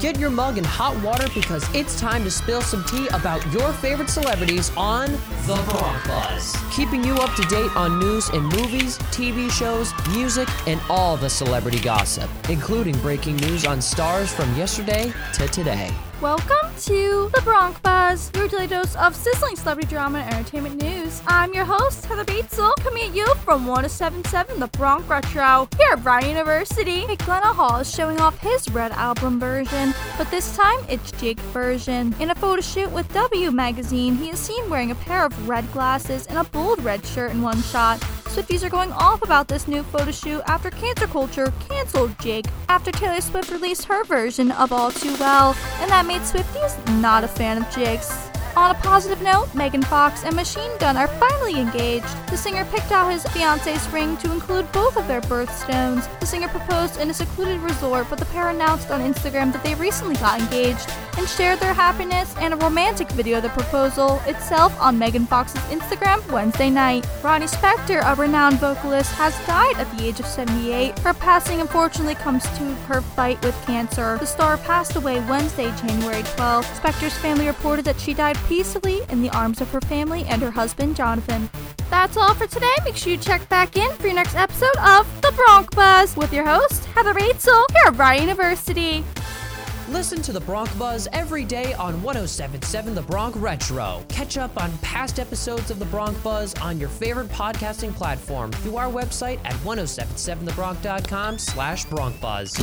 Get your mug in hot water because it's time to spill some tea about your favorite celebrities on The Buzz. Keeping you up to date on news in movies, TV shows, music, and all the celebrity gossip, including breaking news on stars from yesterday to today. Welcome to the Bronc Buzz, your daily dose of sizzling celebrity drama and entertainment news. I'm your host, Heather Batezel, coming at you from 1077 The Bronc Retro. Here at Brown University, Gyllenhaal is showing off his Red Album version, but this time it's Jake's version. In a photo shoot with W Magazine, he is seen wearing a pair of red glasses and a bold red shirt in one shot. Swifties are going off about this new photo shoot after cancer culture canceled Jake after Taylor Swift released her version of All Too Well, and that made Swifties not a fan of Jake's. On a positive note, Megan Fox and Machine Gun are finally engaged. The singer picked out his fiance's ring to include both of their birthstones. The singer proposed in a secluded resort, but the pair announced on Instagram that they recently got engaged and shared their happiness and a romantic video of the proposal itself on Megan Fox's Instagram Wednesday night. Ronnie Spector, a renowned vocalist, has died at the age of 78. Her passing unfortunately comes to her fight with cancer. The star passed away Wednesday, January 12. Spector's family reported that she died peacefully in the arms of her family and her husband, Jonathan. That's all for today. Make sure you check back in for your next episode of The Bronc Buzz with your host, Heather Batezel, here at Brown University. Listen to the Bronc Buzz every day on 1077 The Bronc Retro. Catch up on past episodes of the Bronc Buzz on your favorite podcasting platform through our website at 1077thebronc.com slash Bronc Buzz.